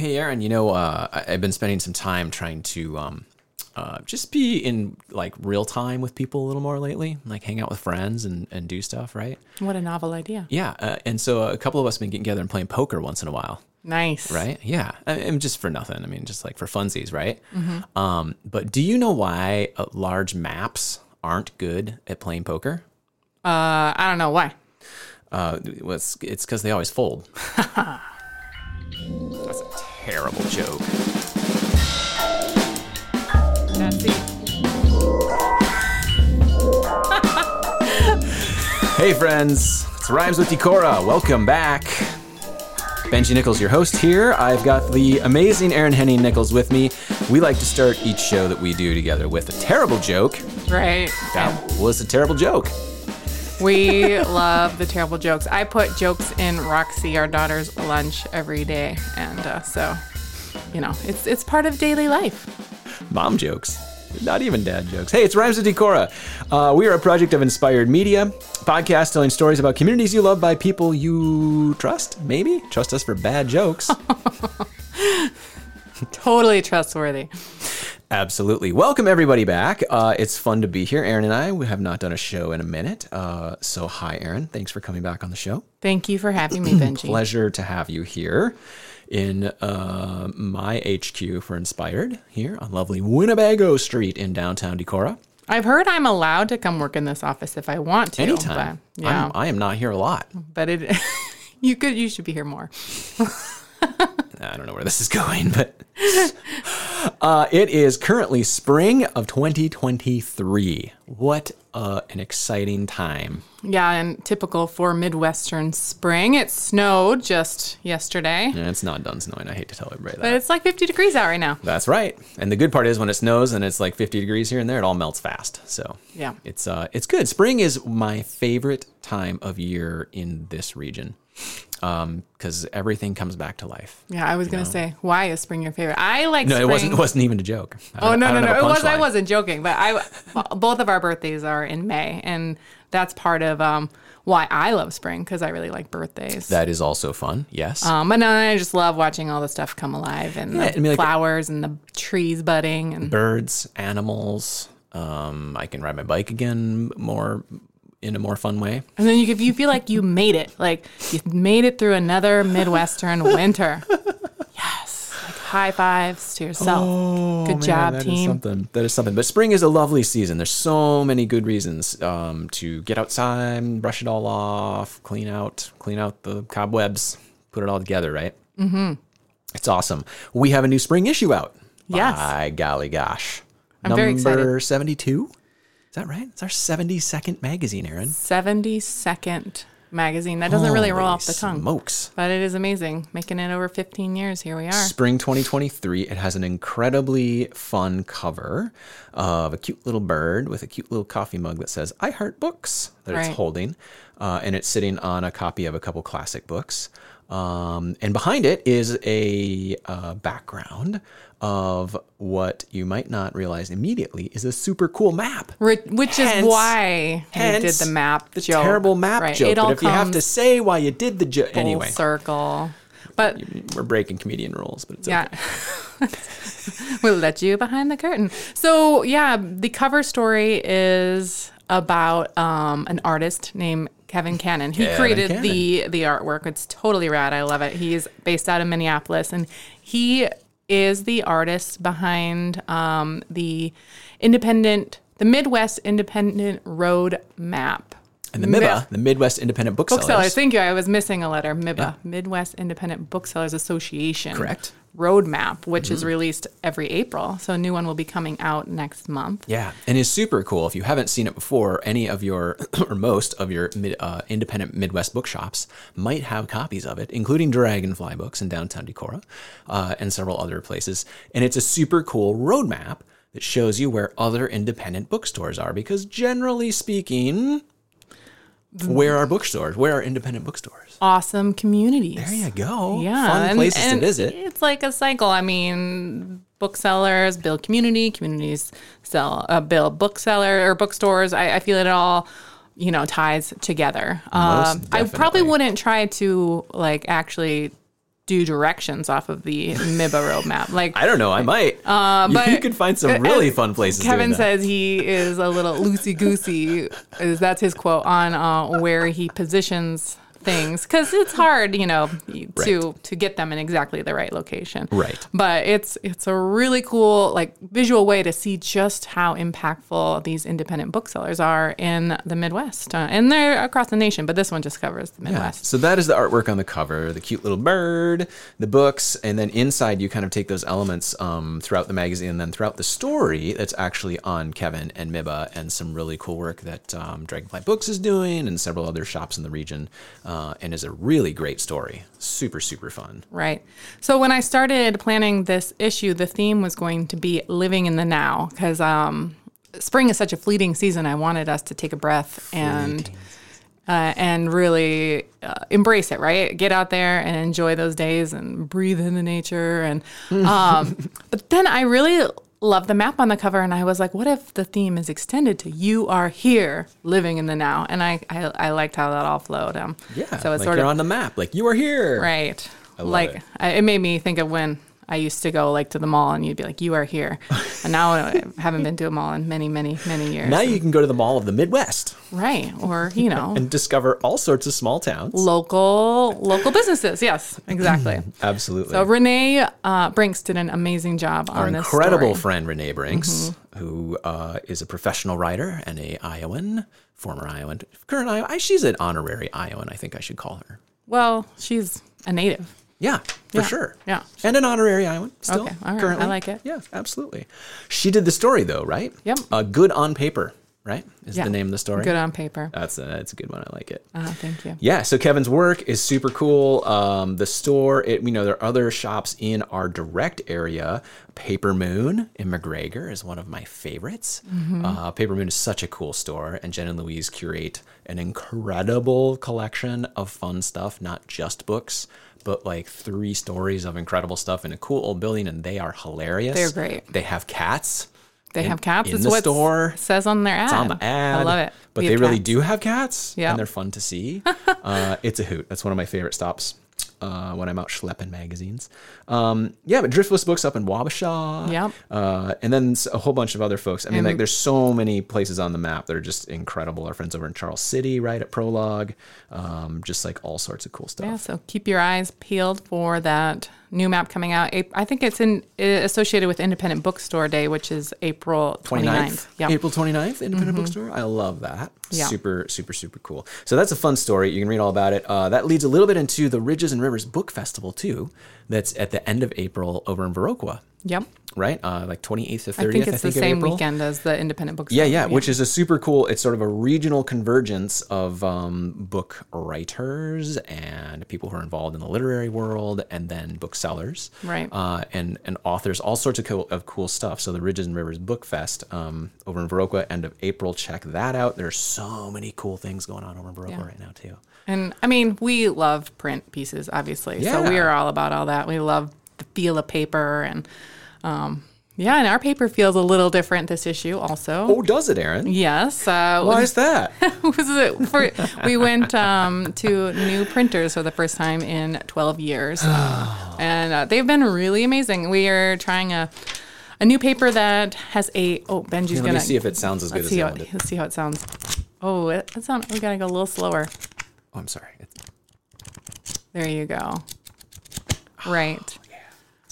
Hey, Aryn, you know, uh, I- I've been spending some time trying to um, uh, just be in like real time with people a little more lately, like hang out with friends and, and do stuff, right? What a novel idea. Yeah. Uh, and so a couple of us have been getting together and playing poker once in a while, Nice. right? Yeah. I mean, just for nothing. I mean, just like for funsies, right? Um, but do you know why uh, large maps aren't good at playing poker? Uh, I don't know why. Uh, well, it's because they always fold. That's a terrible joke. That's the Hey, friends, it's Rhymes with Decorah. Welcome back. Benji Nichols, your host here. I've got the amazing Aryn Henning Nichols with me. We like to start each show that we do together with a terrible joke. right. That was a terrible joke. We love the terrible jokes. I put jokes in Roxy, our daughter's lunch every day, and uh, so you know, it's it's part of daily life. Mom jokes. Not even dad jokes. Hey, it's Rhymes with Decorah. Uh, we are a project of Inspired Media, podcast telling stories about communities you love by people you trust, maybe? Trust us for bad jokes. Totally trustworthy. Absolutely. Welcome everybody back. Uh, it's fun to be here. Aryn and I, we have not done a show in a minute. Uh, so hi, Aryn. Thanks for coming back on the show. Thank you for having me, Benji. Pleasure to have you here in uh, my HQ for Inspired here on lovely Winnebago Street in downtown Decorah. I've heard I'm allowed to come work in this office if I want to. Anytime. But, yeah, I'm, I am not here a lot. but it you could you should be here more. I don't know where this is going, but uh, it is currently spring of 2023. What uh, an exciting time! Yeah, and typical for Midwestern spring. It snowed just yesterday, And it's not done snowing. I hate to tell everybody that. but it's like 50 degrees out right now. That's right. And the good part is when it snows and it's like 50 degrees here and there, it all melts fast. So Yeah. it's uh, it's good. Spring is my favorite time of year in this region because everything comes back to life. Yeah, I was gonna say, why is spring your favorite? I like No, spring. it wasn't. It wasn't even a joke. I Oh no no no! It was I wasn't joking, but I both of our birthdays are in May, and that's part of um, why I love spring because I really like birthdays. That is also fun. Yes. um, and I just love watching all the stuff come alive and Yeah, the I mean, like- flowers and the trees budding and Birds, animals. Um, I can ride my bike again more in a more fun way. and then you you feel like you made it, like you made it through another Midwestern winter. Yes, like high fives to yourself. Good job, Oh, that is team. something. That is something. But spring is a lovely season. There's so many good reasons um, to get outside, brush it all off, clean out, clean out the cobwebs, put it all together. Right. Mm-hmm. It's awesome. We have a new spring issue out. Yes. By golly gosh. I'm Number very excited. 72. Is that right? It's our 72nd magazine, Aryn. Seventy second magazine. That doesn't really roll off the tongue. Smokes. But it is amazing. Making it over 15 years. Here we are. Spring 2023. It has an incredibly fun cover of a cute little bird with a cute little coffee mug that says "I heart books" that Right. it's holding, uh, and it's sitting on a copy of a couple classic books. Um, and behind it is a uh, background of what you might not realize immediately is a super cool map. Which is why we did the map the joke. terrible map Right. joke. It all But if you have to say why you did the joke, anyway, circle. But we're breaking comedian rules, but it's yeah, okay. we'll let you behind the curtain. So yeah, the cover story is about um, an artist named Kevin Cannon. He Kevin created the the artwork. It's totally rad. I love it. He's based out of Minneapolis, and he is the artist behind um, the independent, the Midwest Independent Road Map. And the MIBA, the Midwest Independent Booksellers. Booksellers. Thank you. I was missing a letter. MIBA, Midwest Independent Booksellers Association. Correct. Roadmap, which is released every April. So a new one will be coming out next month. Yeah, and it's super cool. If you haven't seen it before, any of your or most of your mid, uh, independent Midwest bookshops might have copies of it, including Dragonfly Books in downtown Decorah uh, and several other places. And it's a super cool roadmap that shows you where other independent bookstores are. Because generally speaking, where are bookstores? Where are independent bookstores? Awesome communities. There you go. Yeah. fun and- places and to visit. It's like a cycle. I mean, booksellers build community, communities sell, uh, build bookseller or bookstores. I, I feel it all, you know, ties together. Um, I probably wouldn't try to like actually do directions off of the MIBA roadmap. Like I don't know. I might. Uh, but- you could find some really fun places. Kevin says he is a little loosey goosey. Is that's his quote on uh, where he positions things because it's hard, you know, to to get them in exactly the right location. Right. But it's it's a really cool like visual way to see just how impactful these independent booksellers are in the Midwest, uh, and they're across the nation. But this one just covers the Midwest. Yeah. So that is the artwork on the cover, the cute little bird, the books, and then inside you kind of take those elements um, throughout the magazine and then throughout the story that's actually on Kevin and Miba and some really cool work that um, Dragonfly Books is doing and several other shops in the region, uh, and is a really great story. Super super fun. Right. So when I started planning this issue, the theme was going to be living in the now because um, spring is such a fleeting season. I wanted us to take a breath and uh, and really uh, embrace it. Right. Get out there and enjoy those days and breathe in the nature. And um, but then I really love the map on the cover and I was like, what if the theme is extended to you are here living in the now? And I I, I liked how that all flowed. Um, Yeah. So it's like sort you're of on the map, like you are here. Right. love like it. I, it made me think of when I used to go like to the mall and you'd be like, "You are here," and now I haven't been to a mall in many, many, many years. Now you can go to the Mall of the Midwest right, or you know, and discover all sorts of small towns. local local businesses. Yes, exactly. Absolutely. so Renee uh, Brinks did an amazing job our on this incredible story. Mm-hmm. friend Renee Brinks, who uh, is a professional writer and a Iowan, former Iowan, current Iowa. I- She's an honorary Iowan. I think I should call her. Well, she's a native. Yeah, for Yeah, sure. yeah. and an honorary Iowan still. Okay, all right, currently. I like it. Yeah, absolutely. She did the story though, right? Yep. Uh, good on paper, right? Is Yeah. the name of the story? Good on paper. That's a, that's a good one. I like it. Uh, thank you. Yeah, so Kevin's work is super cool. Um, the store, it, you know, there are other shops in our direct area. Paper Moon in McGregor is one of my favorites. Uh, Paper Moon is such a cool store, and Jen and Louise curate an incredible collection of fun stuff, not just books, but like three stories of incredible stuff in a cool old building, and they are hilarious. They're great. They have cats. They in- have cats. in It's the what store. says on their ad. It's on the ad. I love it. But We they really cats. do have cats. Yeah. And they're fun to see. uh, it's a hoot. That's one of my favorite stops uh, when I'm out schlepping magazines. Um, yeah, but Driftless Books up in Wabasha. Yep. Uh, and then a whole bunch of other folks. I mean, like, there's so many places on the map that are just incredible. Our friends over in Charles City, right at Prologue. Um, just like all sorts of cool stuff. Yeah, so keep your eyes peeled for that new map coming out. I think it's in associated with Independent Bookstore Day, which is April 29th. 29th. Yeah. Mm-hmm. April 29th, Independent Bookstore. I love that. Yeah. Super, super, super cool. So that's a fun story. You can read all about it. Uh, that leads a little bit into the Ridges and Rivers Book Festival, too. That's at the end of April over in Viroqua, Yep. right? Uh, like 28th to 30th, I think it's the same April. weekend as the Independent Bookstore. Yeah, yeah, which is a super cool. It's sort of a regional convergence of um, book writers and people who are involved in the literary world, and then booksellers, Right. Uh, and and authors, all sorts of cool, of cool stuff. So the Ridges and Rivers Book Fest um, over in Viroqua, end of April. Check that out. There's so many cool things going on over in Viroqua Yeah. right now too. And I mean, we love print pieces, obviously. Yeah. So we are all about all that. We love the feel of paper and um, yeah, and our paper feels a little different this issue also. Oh, does it, Aryn? Yes. Uh, Why is that? was it for, we went um, to new printers for the first time in 12 years and uh, they've been really amazing we are trying a, a new paper that has a oh benji's Let gonna me see if it sounds as good as see I how, let's see how it sounds oh it, it sound, we gotta go a little slower Oh, I'm sorry. It's, there you go right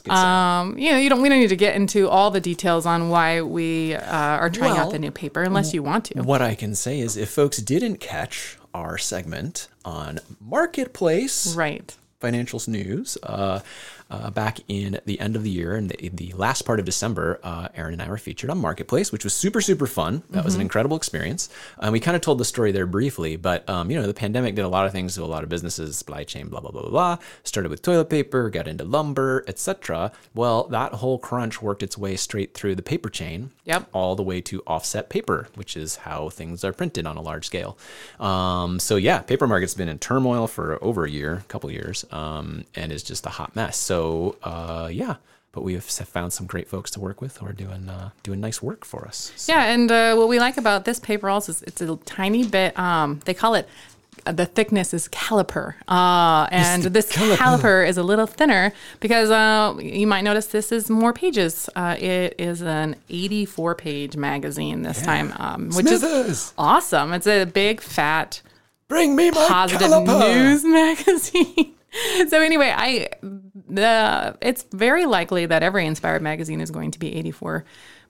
good sound. um, you know, you don't. We don't need to get into all the details on why we uh, are trying Well, out the new paper, unless you want to. What I can say is, if folks didn't catch our segment on Marketplace, Right. financials news uh, uh, back in the end of the year and the, the last part of December, uh, Aryn and I were featured on Marketplace, which was super, super fun. That was an incredible experience. And we kind of told the story there briefly, but um, you know, the pandemic did a lot of things to a lot of businesses, supply chain, blah, blah, blah, blah, blah. Started with toilet paper, got into lumber, etc. Well, that whole crunch worked its way straight through the paper chain Yep. all the way to offset paper, which is how things are printed on a large scale. Um, so yeah, paper market's been in turmoil for over a year, a couple years, um, and is just a hot mess. So uh, yeah, but we have found some great folks to work with who are doing uh, doing nice work for us. So- Yeah, and uh, what we like about this paper also is it's a tiny bit. Um, they call it the thickness is caliper, uh, and this caliper. caliper is a little thinner because uh, you might notice this is more pages. Uh, it is an 84 page magazine this time, um, which is awesome. It's a big fat bring me my positive caliper. news magazine. so anyway, I the it's very likely that every inspired magazine is going to be 84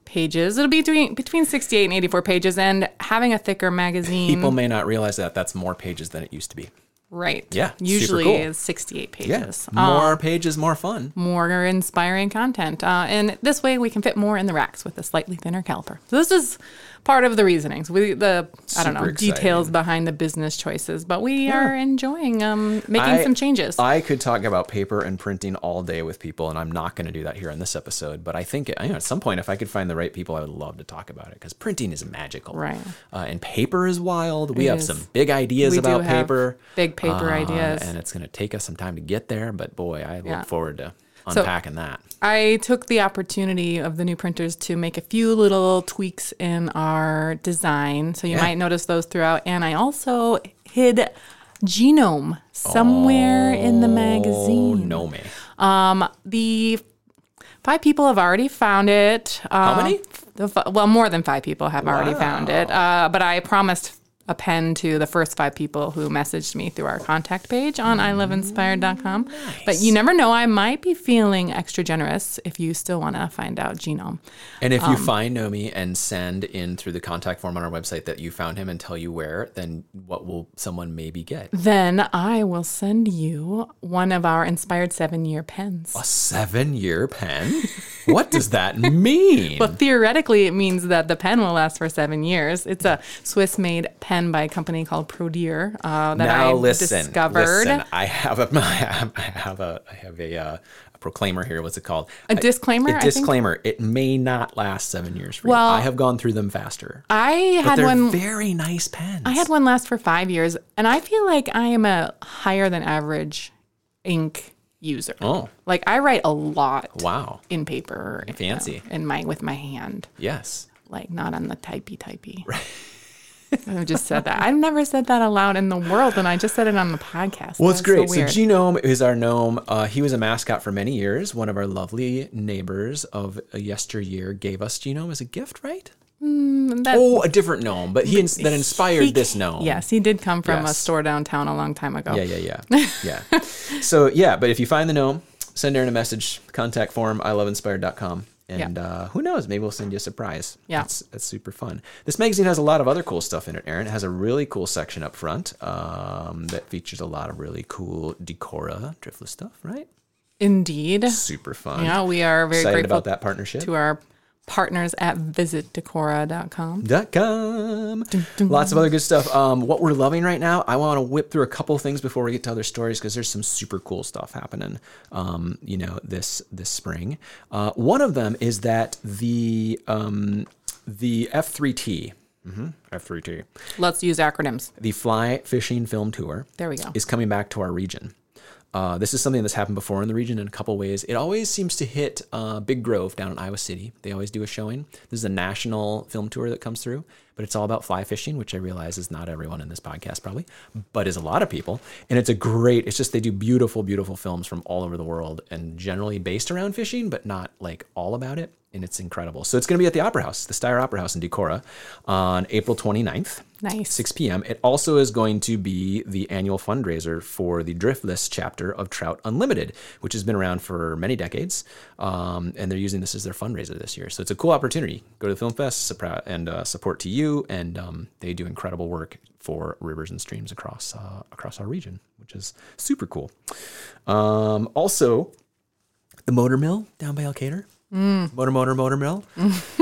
pages. It'll be between between 68 and 84 pages and having a thicker magazine People may not realize that that's more pages than it used to be. right. Yeah, Usually cool. is 68 pages. Yeah, more pages, more fun. more inspiring content. Uh, and this way we can fit more in the racks with a slightly thinner caliper. So this is part of the reasonings. We the I don't know Super details behind the business choices, but we are enjoying um, making I- some changes. I could talk about paper and printing all day with people, and I'm not going to do that here in this episode. But I think you know, at some point, if I could find the right people, I would love to talk about it because printing is magical, Right. Uh, and paper is wild. We It have is. some big ideas We about paper, big paper uh, ideas. and it's going to take us some time to get there. But boy, I Yeah. look forward to So- unpacking that. I took the opportunity of the new printers to make a few little tweaks in our design. So you Yeah. might notice those throughout. And I also hid genome somewhere in the Oh magazine. no, me. Um, the five people have already found it. How Uh, many? The, fi- well, more than five people have already found it. Uh, but I promised a pen to the first five people who messaged me through our contact page on iloveinspired.com. But you never know, I might be feeling extra generous if you still want to find out genome. And if you Um, find Nomi and send in through the contact form on our website that you found him and tell you where, then what will someone maybe get? Then I will send you one of our inspired seven year pens. A seven year pen? what does that mean? But theoretically, it means that the pen will last for seven years. It's a Swiss made pen by a company called Prodir uh, that now I listen, discovered. listen. I have a, I have a, I have a, uh, a proclaimer here. What's it called? A disclaimer, I A disclaimer. It may not last seven years for Well, you. I have gone through them faster. I had one. very nice pens. I had one last for five years, and I feel like I am a higher than average ink user. Oh, Like I write a lot wow. in paper, you know, Fancy. in my with my hand, Yes. like not on the typey typey. I just said that. I've never said that aloud in the world, and I just said it on the podcast. Well, it's great. So, So. Genome is our gnome. Uh, he was a mascot for many years. One of our lovely neighbors of yesteryear gave us Genome as a gift, right? That- Oh, a different gnome, but he ins- that inspired he- this gnome. Yes, he did come from a store downtown a long time ago. Yeah, yeah, yeah, yeah. so yeah, but if you find the gnome, send Aryn a message. Contact form iloveinspired.com. And uh, who knows? Maybe we'll send you a surprise. Yeah. That's, that's super fun. This magazine has a lot of other cool stuff in it, Aryn. It has a really cool section up front um, that features a lot of really cool Decorah driftless stuff, right? Indeed. Super fun. Yeah, we are very Excited grateful about that partnership. to our partners at visitdecorah.com. Dot com. Lots of other good stuff. Um, what we're loving right now, I want to whip through a couple things before we get to other stories because there's some super cool stuff happening. Um, you know, this this spring. Uh, one of them is that the um, the F3T, mhm, F3T, Let's use acronyms. the Fly Fishing Film Tour, There we go. is coming back to our region. Uh, this is something that's happened before in the region in a couple ways. It always seems to hit uh, Big Grove down in Iowa City. They always do a showing. This is a national film tour that comes through, but it's all about fly fishing, which I realize is not everyone in this podcast probably, but is a lot of people. And it's a great. It's just they do beautiful, beautiful films from all over the world and generally based around fishing, but not like all about it. And it's incredible. So it's going to be at the Opera House, the Steyr Opera House in Decorah, on April 29th. Nice. 6 p.m. It also is going to be the annual fundraiser for the Driftless chapter of Trout Unlimited, which has been around for many decades. Um, and they're using this as their fundraiser this year. So it's a cool opportunity. Go to the Film Fest and uh, support to you. And um, they do incredible work for rivers and streams across uh, across our region, which is super cool. Um, also, the Motor Mill down by Elkader. Motor, motor, motor mill.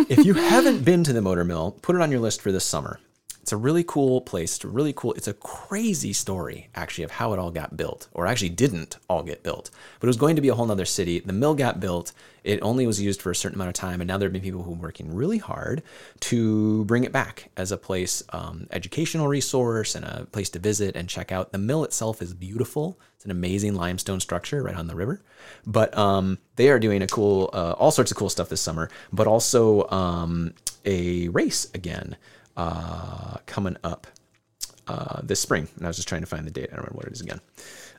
if you haven't been to the motor mill, put it on your list for this summer. It's a really cool place. It's a really cool. It's a crazy story, actually, of how it all got built, or actually didn't all get built. But it was going to be a whole nother city. The mill got built. It only was used for a certain amount of time, and now there have been people who are working really hard to bring it back as a place, um, educational resource, and a place to visit and check out. The mill itself is beautiful. It's an amazing limestone structure right on the river. But um, they are doing a cool, uh, all sorts of cool stuff this summer, but also um, a race again uh, coming up uh, this spring. And I was just trying to find the date. I don't remember what it is again.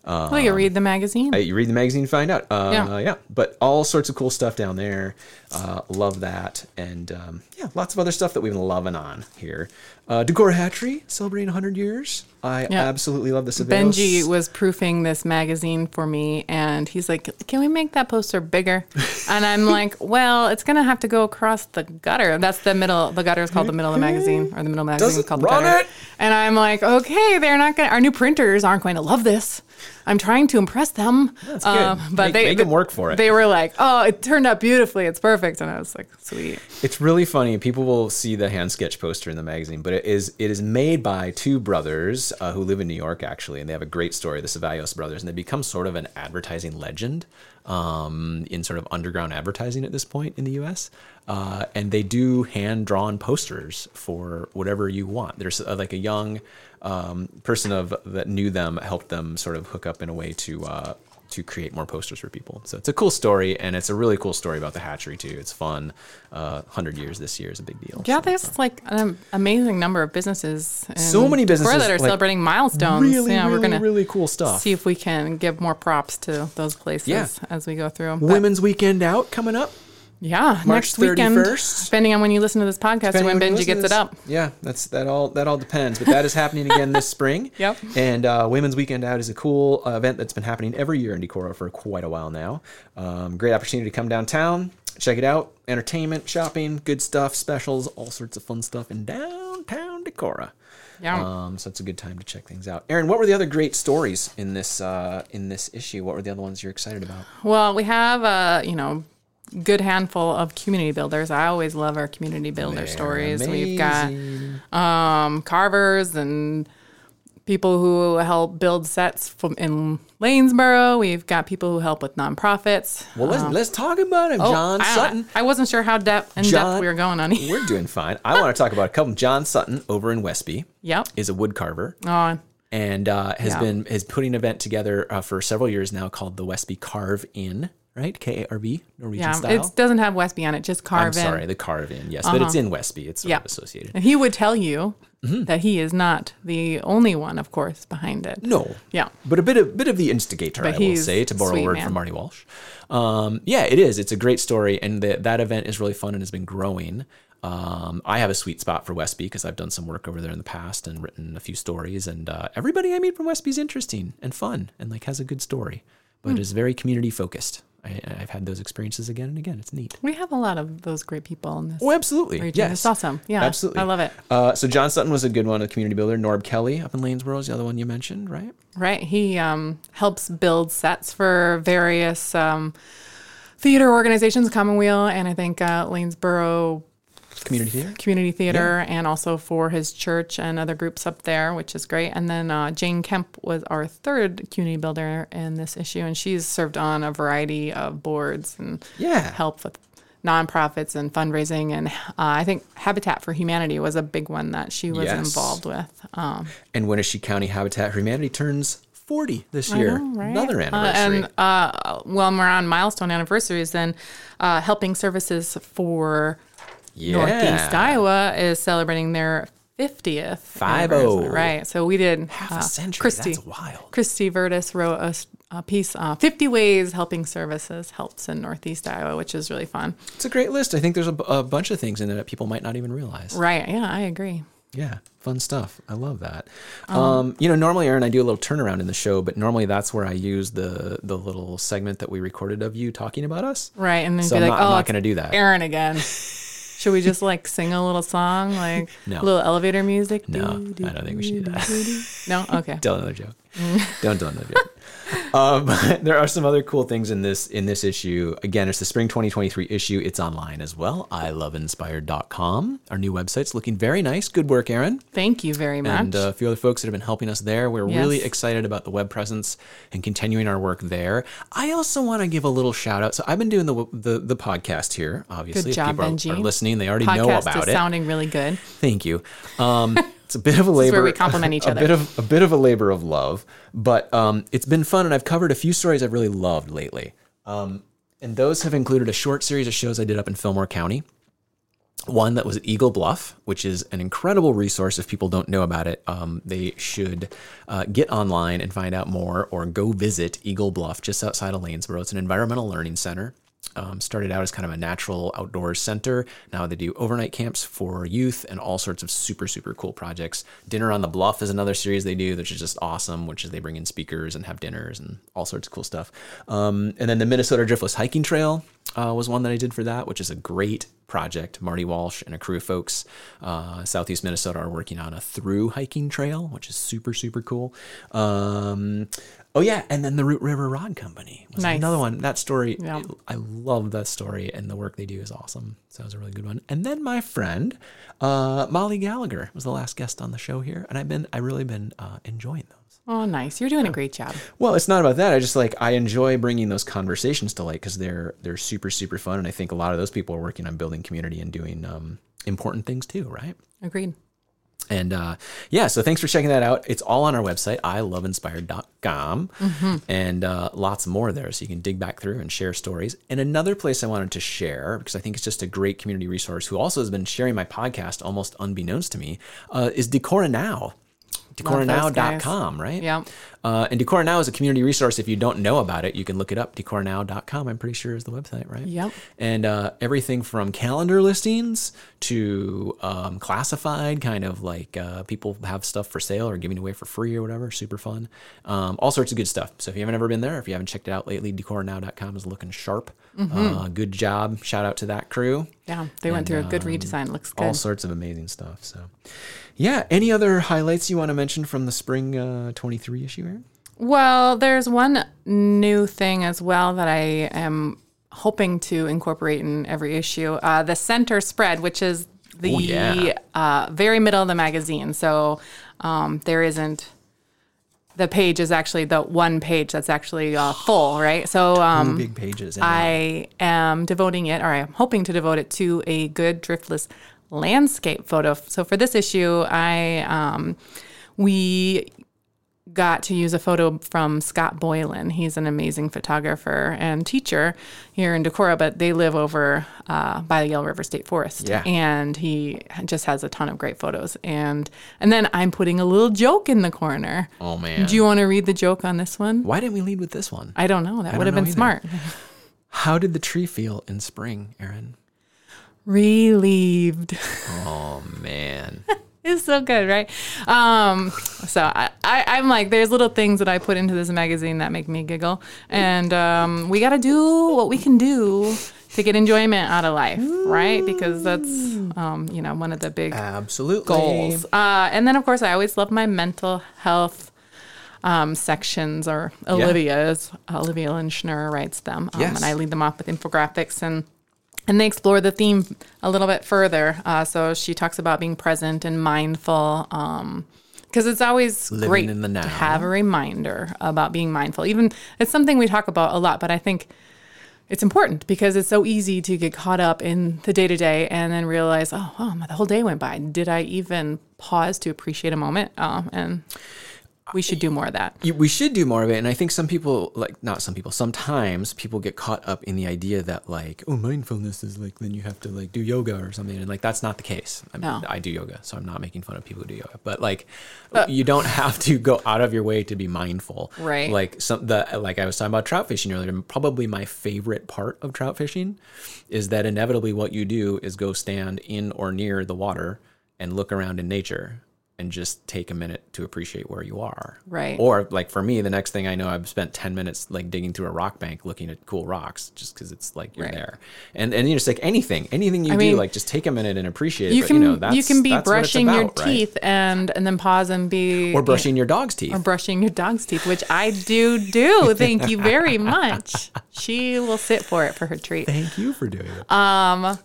well, you read the magazine. Uh, you read the magazine, to find out. Uh, Yeah. yeah. But all sorts of cool stuff down there. Uh, love that. And um, yeah, lots of other stuff that we've been loving on here. Uh, Decorah Hatchery celebrating 100 years. I Yeah. absolutely love this. Benji was proofing this magazine for me, and he's like, "Can we make that poster bigger?" and I'm like, "Well, it's gonna have to go across the gutter. That's the middle. The gutter is called the middle of the magazine, or the middle magazine is called the gutter." it. And I'm like, "Okay, they're not gonna. Our new printers aren't going to love this. I'm trying to impress them. That's good. but Make- they make 'em work for it. They were like, "Oh, it turned out beautifully. It's perfect." And I was like, "Sweet." It's really funny. People will see the hand sketch poster in the magazine, but it is it is made by two brothers uh, who live in New York actually, and they have a great story, the Ceballos brothers, and they become sort of an advertising legend um, in sort of underground advertising at this point in the U.S. Uh, and they do hand drawn posters for whatever you want. There's uh, like a young um, person of that knew them helped them sort of hook up in a way to. Uh, to create more posters for people. So it's a cool story, and it's a really cool story about the hatchery too. It's fun. Uh, Hundred years this year is a big deal. Yeah, So, there's like an amazing number of businesses. in So many businesses, that are like, celebrating milestones. really, yeah, really, we're gonna really cool stuff. see if we can give more props to those places Yeah. as we go through. But, Women's Weekend out coming up. Yeah, March next weekend, 31st. depending on when you listen to this podcast, or when Depending Benji gets it up. Yeah, that's that all that all depends. But that is happening again this spring. Yep. And uh, Women's Weekend Out is a cool uh, event that's been happening every year in Decorah for quite a while now. Um, great opportunity to come downtown, check it out. Entertainment, shopping, good stuff, specials, all sorts of fun stuff in downtown Decorah. Yeah. Um, so it's a good time to check things out. Aryn, what were the other great stories in this uh, in this issue? What were the other ones you're excited about? Well, we have a you know good handful of community builders. I always love our community builder They're stories. We've got um, carvers and people who help build sets from in Lanesboro. We've got people who help with nonprofits. Well, let's let's talk about him, Oh, John I, Sutton. I wasn't sure how depth in John- depth we were going on. We're doing fine. I want to talk about a couple. John Sutton over in Westby yep. is a wood carver Oh, and uh, has Yeah. been is putting an event together uh, for several years now called the Westby Carve In, right? K A R V Norwegian yeah. style. It doesn't have Westby on it, just carve I'm sorry, the Carve In, yes, but it's in Westby. It's sort Yeah. of associated. And he would tell you Mm-hmm. that he is not the only one, of course, behind it. No, Yeah. but a bit of bit of the instigator, But I will say, to borrow a word man. from Marty Walsh. Um, yeah, it is. It's a great story, and the, that event is really fun and has been growing. Um, I have a sweet spot for Westby because I've done some work over there in the past and written a few stories. And uh, everybody I meet from Westby is interesting and fun and like has a good story, but Hmm. is very community focused. I, I've had those experiences again and again. It's neat. We have a lot of those great people in this Oh, absolutely. region. Yes. It's awesome. Yeah. Absolutely. I love it. Uh, so John Sutton was a good one, a community builder. Norb Kelly up in Lanesboro is the other one you mentioned, right? Right. He um, helps build sets for various um, theater organizations, Commonweal, and I think uh, Lanesboro Community theater. Community Theater, and also for his church and other groups up there, which is great. And then uh, Jane Kemp was our third community builder in this issue, and she's served on a variety of boards and Yeah. help with nonprofits and fundraising. And uh, I think Habitat for Humanity was a big one that she was Yes. involved with. Um, And Winnebago County Habitat for Humanity turns 40 this year. know, right? Another Uh, anniversary. and uh, when we're on milestone anniversaries, then uh, helping services for yeah. Northeast Iowa is celebrating their 50th. Five-oh. anniversary, Right. So we did Half uh, a century. Christy, That's wild. Christy Vertis wrote a piece, uh, 50 Ways Helping Services Helps in Northeast Iowa, which is really fun. It's a great list. I think there's a bunch of things in there that people might not even realize. Right. Yeah, I agree. Yeah, fun stuff. I love that. Oh. Um, you know, normally, Aryn, I do a little turnaround in the show, but normally that's where I use the the little segment that we recorded of you talking about us. Right. And then So be I'm like, not- I'm oh, not gonna do that." Aryn again. Should we just like sing a little song, like No. a little elevator music? No, Do, do, I don't think we should do that. do. No. Okay. Tell another joke. Don't another joke. Um, but there are some other cool things in this in this issue. Again, it's the spring 2023 issue. It's online as well. I iloveinspired.com. Our new website's looking very nice. Good work, Aryn. Thank you very much. and uh, a few other folks that have been helping us there. We're Yes. really excited about the web presence and continuing our work there. I also want to give a little shout out. So I've been doing the the, the podcast here. Obviously, Good if job, people are- are, listening. They already Podcast know about is it. sounding really good. Thank you. Um, it's a bit of a labor. is where we compliment each other. a bit of a bit of a labor of love, but um, it's been fun, and I've covered a few stories I've really loved lately. Um, and those have included a short series of shows I did up in Fillmore County one that was at Eagle Bluff, which is an incredible resource. If people don't know about it, um, they should uh, get online and find out more or go visit Eagle Bluff just outside of Lanesboro. It's an environmental learning center. Um, started out as kind of a natural outdoors center. Now they do overnight camps for youth and all sorts of super, super cool projects. Dinner on the Bluff is another series they do, which is just awesome, which is they bring in speakers and have dinners and all sorts of cool stuff. Um, and then the Minnesota Driftless Hiking Trail uh, was one that I did for that, which is a great project. Marty Walsh and a crew of folks, uh, Southeast Minnesota, are working on a through hiking trail, which is super, super cool. Um, oh, yeah. And then the Root River Rod Company was Nice. another one. That story, Yeah. I love that story, and the work they do is awesome. So that was a really good one. And then my friend, uh, Molly Gallagher, was the last guest on the show here. And I've been, I really been uh, enjoying those. Oh, nice. You're doing a great job. Well, it's not about that. I just like I enjoy bringing those conversations to light because they're they're super super fun, and I think a lot of those people are working on building community and doing um, important things too, right? Agreed. And uh, yeah, so thanks for checking that out. It's all on our website, iloveinspired.com, and uh, lots more there. So you can dig back through and share stories. And another place I wanted to share, because I think it's just a great community resource, who also has been sharing my podcast almost unbeknownst to me, uh, is Decorah Now. DecorahNow.com, right? Yep. Uh, and Decorah Now is a community resource. If you don't know about it, you can look it up. DecorahNow.com, I'm pretty sure is the website, right? Yep. And uh, everything from calendar listings to um, classified, kind of like uh, people have stuff for sale or giving away for free or whatever. Super fun. Um, all sorts of good stuff. So if you haven't ever been there, if you haven't checked it out lately, DecorahNow.com is looking sharp. Uh, good job. Shout out to that crew Yeah. They went through a good redesign. Looks good. all sorts of amazing stuff. So, yeah. Any other highlights you want to mention from the spring uh, 23 issue here? Well, there's one new thing as well that I am hoping to incorporate in every issue. Uh, the center spread, which is the Oh, yeah. uh, very middle of the magazine. So um, there isn't. The page is actually the one page that's actually uh, full, right? So um, Big pages. I am devoting it, or I'm hoping to devote it to a good driftless landscape photo. So for this issue, I um, we got to use a photo from Scott Boylan. He's an amazing photographer and teacher here in Decorah, but they live over uh, by the Yellow River State Forest. Yeah. And he just has a ton of great photos. And and then I'm putting a little joke in the corner. Oh man. Do you want to read the joke on this one? Why didn't we lead with this one? I don't know. That would have been either. smart. How did the tree feel in spring, Aryn? Relieved. Oh man. It's so good, right? Um, so I, I, I'm like, there's little things that I put into this magazine that make me giggle, and um, we got to do what we can do to get enjoyment out of life, right? Because that's, um, you know, one of the big Absolutely. goals. Uh, and then, of course, I always love my mental health um, sections, or Olivia's. Olivia Lynn Schnurr writes them, um, Yes. and I lead them off with infographics and. And they explore the theme a little bit further. Uh, so she talks about being present and mindful, because it's always Living great in the now. to have a reminder about being mindful. Even it's something we talk about a lot, but I think it's important because it's so easy to get caught up in the day to day and then realize, oh, wow, the whole day went by. Did I even pause to appreciate a moment? Um, and we should do more of that. We should do more of it, and I think some people, like not some people, sometimes people get caught up in the idea that like, oh, mindfulness is like then you have to like do yoga or something, and like that's not the case. I, mean, No. I do yoga, so I'm not making fun of people who do yoga, but like, uh, you don't have to go out of your way to be mindful, Right. Like some the like I was talking about trout fishing earlier. Probably my favorite part of trout fishing is that inevitably what you do is go stand in or near the water and look around in nature and just take a minute to appreciate where you are. Right. Or like for me, the next thing I know, I've spent 10 minutes like digging through a rock bank looking at cool rocks just because it's like you're Right. there. And and you just like anything, anything you do, mean, like just take a minute and appreciate it. You but, can you you, know, that's, can be that's what it's brushing your about, right? teeth and and then pause and be Or brushing your dog's teeth. or brushing your dog's teeth, which I do do. Thank you very much. She will sit for it for her treat. Thank you for doing it. Um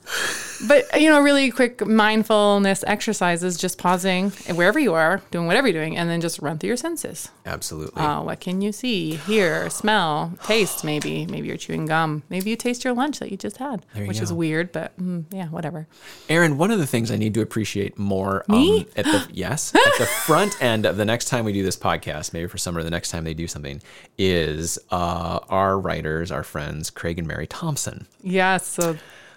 But you know, really quick mindfulness exercises, just pausing wherever you are, doing whatever you're doing, and then just run through your senses. Absolutely. Uh, what can you see, hear, smell, taste? Maybe, maybe you're chewing gum. Maybe you taste your lunch that you just had, you which is weird, but mm, yeah, whatever. Aryn, one of the things I need to appreciate more Me? Um, at the yes at the front end of the next time we do this podcast, maybe for summer, the next time they do something, is uh, our writers, our friends, Craig and Mary Thompson. Yeah. So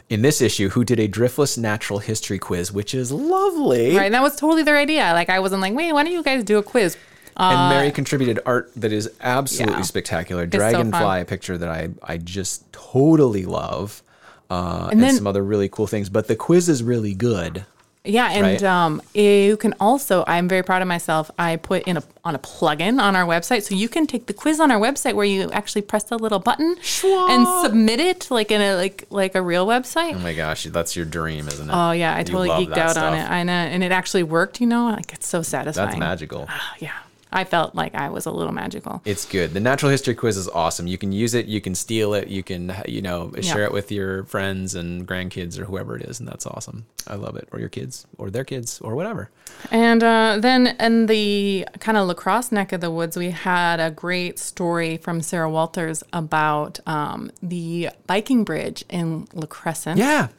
in this issue who did a driftless natural history quiz, which is lovely. Right. And that was totally their idea. Like I wasn't like, wait, why don't you guys do a quiz? and Mary contributed art that is absolutely yeah. spectacular. Dragonfly, a picture that I I just totally love, uh, and, then- some other really cool things. But the quiz is really good. Yeah, and Right. um, you can also. I'm very proud of myself. I put in a on a plugin on our website, so you can take the quiz on our website where you actually press the little button and submit it like in a like like a real website. Oh my gosh, that's your dream, isn't it? Oh yeah, I totally geeked out on it. I know, and it actually worked. You know, like it's so satisfying. That's magical. Yeah, I felt like I was a little magical. It's good. The natural history quiz is awesome. You can use it, you can steal it, you can, you know, share Yeah. it with your friends and grandkids or whoever it is, and that's awesome. I love it. Or your kids, or their kids, or whatever. And uh, then in the kind of La Crosse neck of the woods, we had a great story from Sarah Walters about um, the biking bridge in La Crescent. Yeah.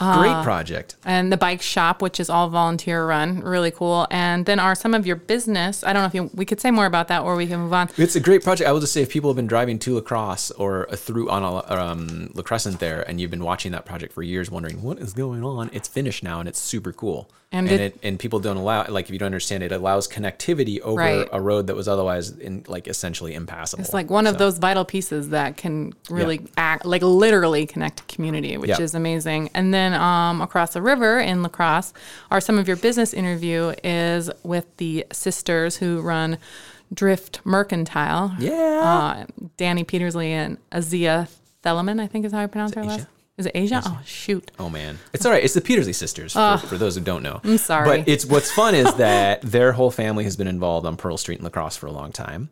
Uh, Great project. And the bike shop, which is all volunteer run, really cool. And then are some of your business. I don't know if you, we could say more about that, or we can move on. It's a great project. I will just say, if people have been driving to La Crosse or uh, through on a, um, La Crescent there, and you've been watching that project for years, wondering what is going on, it's finished now, and it's super cool. And And, it- it, and people don't allow like if you don't understand it, allows connectivity over Right. a road that was otherwise in like essentially impassable. It's like one of those vital pieces that can really act, like literally connect community, which Yeah. is amazing. And then um, across the river in La Crosse, are some of your business interview is with the sisters who run Drift Mercantile. Yeah. Uh, Danny Petersley and Azia Theleman, I think is how I pronounce her last. Is it Asia? Oh shoot. Oh man, it's all right. It's the Petersley sisters for, for those who don't know. I'm sorry. but it's what's fun is that their whole family has been involved on Pearl Street in La Crosse for a long time,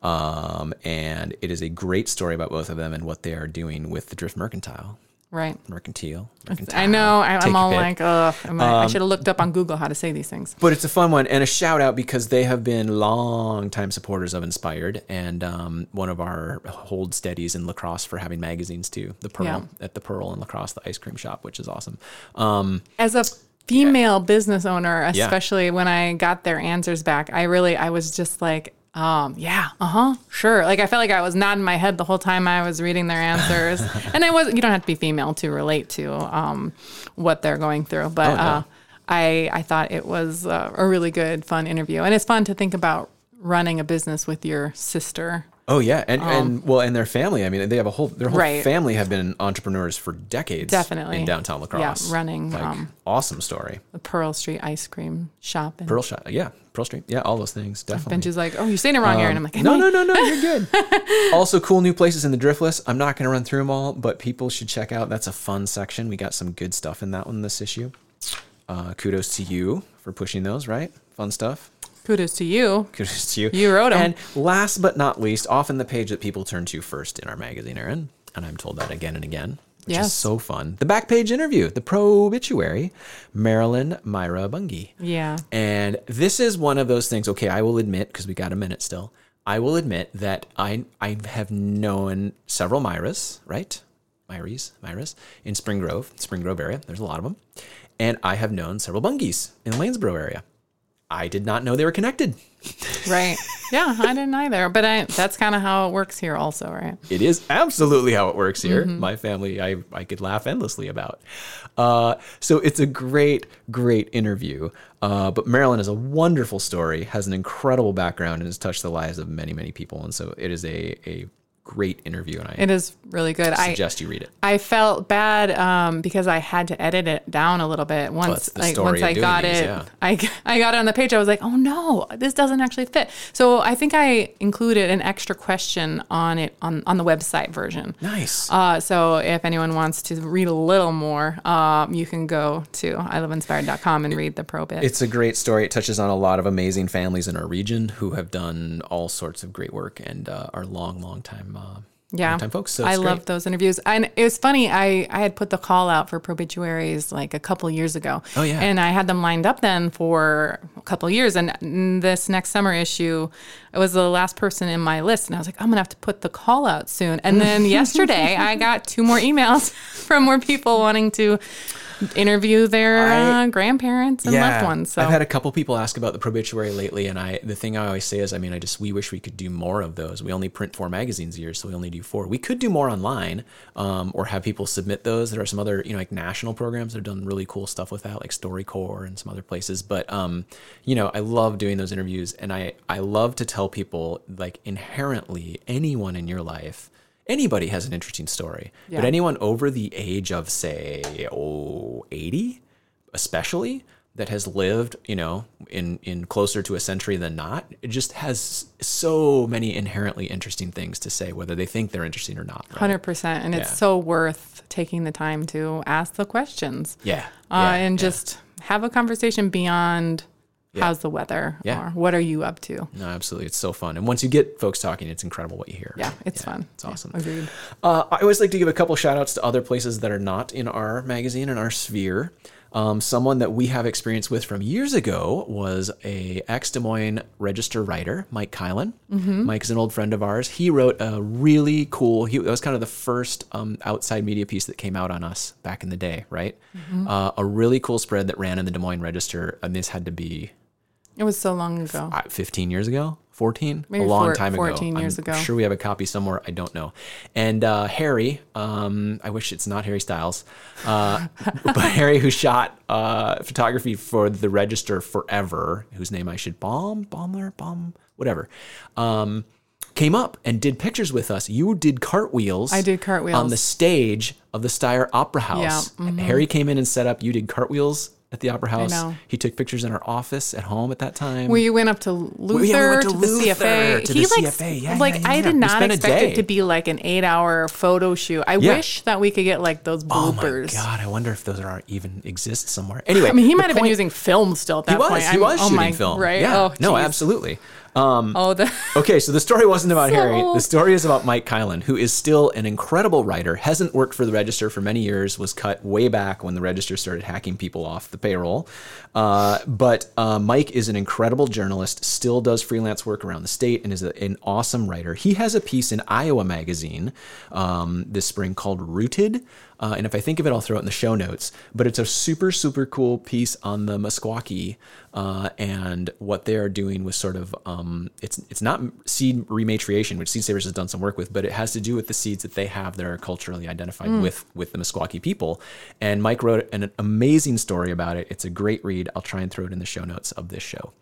um, and it is a great story about both of them and what they are doing with the Drift Mercantile, Right. mercantile. mercantile. I know. I, I'm all. Um, like, ugh. am I, I should have looked up on Google how to say these things. But it's a fun one and a shout out because they have been long time supporters of Inspired and um, one of our hold steadies in La Crosse for having magazines too. The Pearl Yeah. at the Pearl in La Crosse, the ice cream shop, which is awesome. Um, as a female business owner Yeah. especially when i got their answers back i really i was just like um yeah. Uh-huh. Sure. Like i felt like i was nodding my head the whole time i was reading their answers. And i was you don't have to be female to relate to um what they're going through but Oh, no. uh i i thought it was uh, a really good fun interview. And it's fun to think about running a business with your sister Oh yeah, and and well, and their family. I mean, they have a whole their whole Um, Right. family have been entrepreneurs for decades. Definitely. in downtown La Crosse. running, Like, um, awesome story. the pearl street ice cream shop and Pearl shop, yeah, Pearl Street, yeah, all those things definitely. benji's like oh you're saying it wrong aryn i'm like Um, no, I?" no, no, no, you're good. also, cool new places in the Driftless. I'm not going to run through them all, but people should check out. That's a fun section. We got some good stuff in that one this issue. Uh, kudos to you for pushing those, right? Fun stuff. Kudos to you Kudos to you. You wrote 'em. And last but not least, often the page that people turn to first in our magazine, Aryn, and I'm told that again and again, which Yes. is so fun. The back page interview, the pro obituary, Marilyn Myra Bungie. yeah And this is one of those things. Okay, I will admit because we got a minute still. I will admit that I I have known several Myras, right? Myries, Myras in Spring Grove, Spring Grove area. There's a lot of them, and I have known several Bungies in the Lanesboro area. I did not know they were connected. Right. Yeah, I didn't either. But I that's kind of how it works here also, right? It is absolutely how it works here. Mm-hmm. My family, I, I could laugh endlessly about. Uh, so it's a great, great interview. Uh, but Marilyn is a wonderful story, has an incredible background, and has touched the lives of many, many people. And so it is a, a great interview, and I It is really good. I suggest you read it. I felt bad um, because I had to edit it down a little bit once. like once I got these, it, yeah. I I got it on the page. I was like, oh no, this doesn't actually fit. So I think I included an extra question on it on on the website version. Nice. Uh, so if anyone wants to read a little more, um, you can go to iloveinspired.com and read the pro bit. It's a great story. It touches on a lot of amazing families in our region who have done all sorts of great work and uh, are long, long time, uh, yeah, folks. So I love those interviews. And it was funny. I, I had put the call out for probituaries like a couple years ago. Oh, yeah. And I had them lined up then for a couple years. And this next summer issue, it was the last person in my list. And I was like, I'm gonna have to put the call out soon. And then yesterday, I got two more emails from more people wanting to interview their I- uh, grandparents and loved ones. So I've had a couple people ask about the probituary lately, and I the thing I always say is, I mean, I just we wish we could do more of those. We only print four magazines a year, so we only do four. We could do more online, um, or have people submit those. There are some other, you know, like national programs that have done really cool stuff with that, like StoryCorps and some other places. But um, you know, I love doing those interviews, and I I love to tell people like inherently anyone in your life. Anybody has an interesting story, Yeah. but anyone over the age of say, oh, 80, especially that has lived, you know, in in closer to a century than not, it just has so many inherently interesting things to say, whether they think they're interesting or not. right? Hundred percent, and it's so worth taking the time to ask the questions. Yeah, uh, yeah, and yeah. just have a conversation beyond how's the weather Yeah. or what are you up to. no, absolutely, it's so fun. And once you get folks talking, it's incredible what you hear. Yeah, it's fun. It's awesome. Agreed. Uh, I always like to give a couple shout outs to other places that are not in our magazine and our sphere. Um, someone that we have experience with from years ago was a ex Des Moines Register writer, Mike Kilen. Mike is an old friend of ours. He wrote a really cool. He that was kind of the first um, outside media piece that came out on us back in the day, right? Uh, a really cool spread that ran in the Des Moines Register, and this had to be It was so long ago. uh, 15 years ago 14 Maybe a long four- time ago 14 years ago. I'm ago. sure we have a copy somewhere i don't know and uh, harry um, i wish it's not harry styles uh, but harry who shot uh, photography for the register forever whose name i should bomb bomber bomb whatever um, came up and did pictures with us you did cartwheels I did cartwheels. on the stage of the Steyer Opera House. Yeah, mm-hmm. Harry came in and set up. You did cartwheels at the Opera House. He took pictures in our office at home at that time. We went up to Luther, yeah, we went to to, the CFA. to he the like, CFA. Yeah, like yeah, I did not expect it to be like an eight-hour photo shoot. I wish that we could get like those bloopers. Oh my god! I wonder if those are even exist somewhere. Anyway, I mean, he might have been using film still at that He was. point. He I'm- was oh shooting my, film. right? Yeah. Oh, no, geez. Absolutely. Oh, the Okay, so the story wasn't about Harry. So- The story is about Mike Kilen, who is still an incredible writer, hasn't worked for the Register for many years, was cut way back when the Register started hacking people off the payroll. Uh, but uh, Mike is an incredible journalist, still does freelance work around the state, and is a, an awesome writer. He has a piece in Iowa Magazine um, this spring called Rooted. Uh, and if I think of it, I'll throw it in the show notes. But it's a super, super cool piece on the Meskwaki uh, and what they are doing with sort of um, it's it's not seed rematriation, which Seed Savers has done some work with, but it has to do with the seeds that they have that are culturally identified with with the Meskwaki people. And Mike wrote an amazing story about it. It's a great read. I'll try and throw it in the show notes of this show,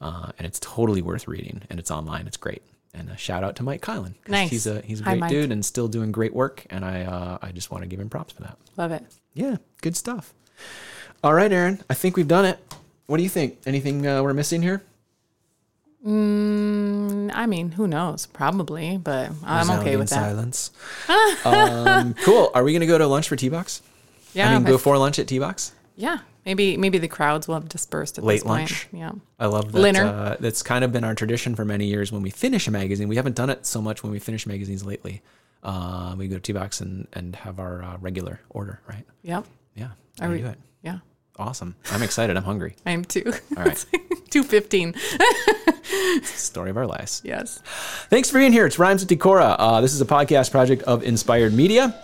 uh, and it's totally worth reading. And it's online. It's great. And a shout out to Mike Kilen. Nice. He's a he's a great Mike. dude and still doing great work. And I uh, I just want to give him props for that. love it. Yeah, good stuff. All right, Aryn. I think we've done it. What do you think? Anything uh, we're missing here? Mm, I mean, who knows? Probably, but I'm okay Resounding with that. Silence. um, cool. Are we going to go to lunch for T-Bocks? Yeah, I mean, if- before lunch at T-Bocks? yeah. Maybe maybe the crowds will have dispersed at Late this point. lunch? Yeah. I love that. Uh, that's kind of been our tradition for many years. When we finish a magazine, we haven't done it so much when we finish magazines lately. Uh, we go to T-Bocks and, and have our uh, regular order, right? Yeah. Are I we- do it. Yeah. Awesome. I'm excited. I'm hungry. I am too. All right. Two fifteen. Story of our lives. Yes. Thanks for being here. It's Rhymes with Decorah. Uh, this is a podcast project of Inspired Media.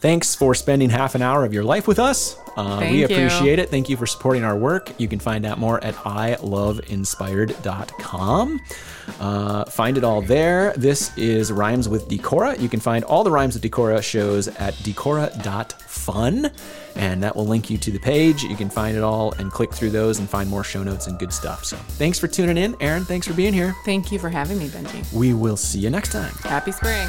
Thanks for spending half an hour of your life with us. Uh, we you. appreciate it. Thank you for supporting our work. You can find out more at iloveinspired.com. Uh, find it all there. This is Rhymes with Decorah. You can find all the Rhymes with Decorah shows at decora.fun, and that will link you to the page. You can find it all and click through those and find more show notes and good stuff. So thanks for tuning in. Aryn, thanks for being here. Thank you for having me, Benji. We will see you next time. Happy spring.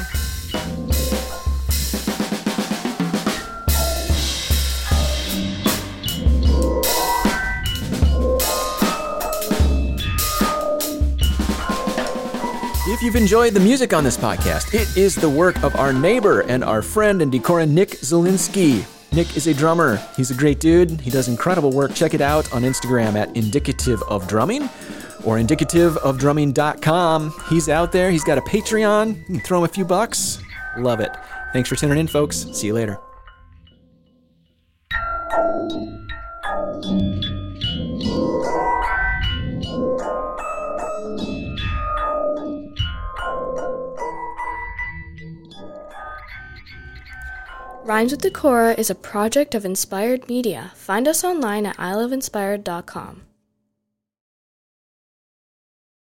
If you've enjoyed the music on this podcast, it is the work of our neighbor and our friend and Decorah Nick Zielinski. Nick is a drummer. He's a great dude. He does incredible work. Check it out on Instagram at Indicative of Drumming or indicativeofdrumming.com. He's out there. He's got a Patreon. You can throw him a few bucks. Love it. Thanks for tuning in, folks. See you later. Rhymes with Decorah is a project of Inspired Media. Find us online at iloveinspired.com.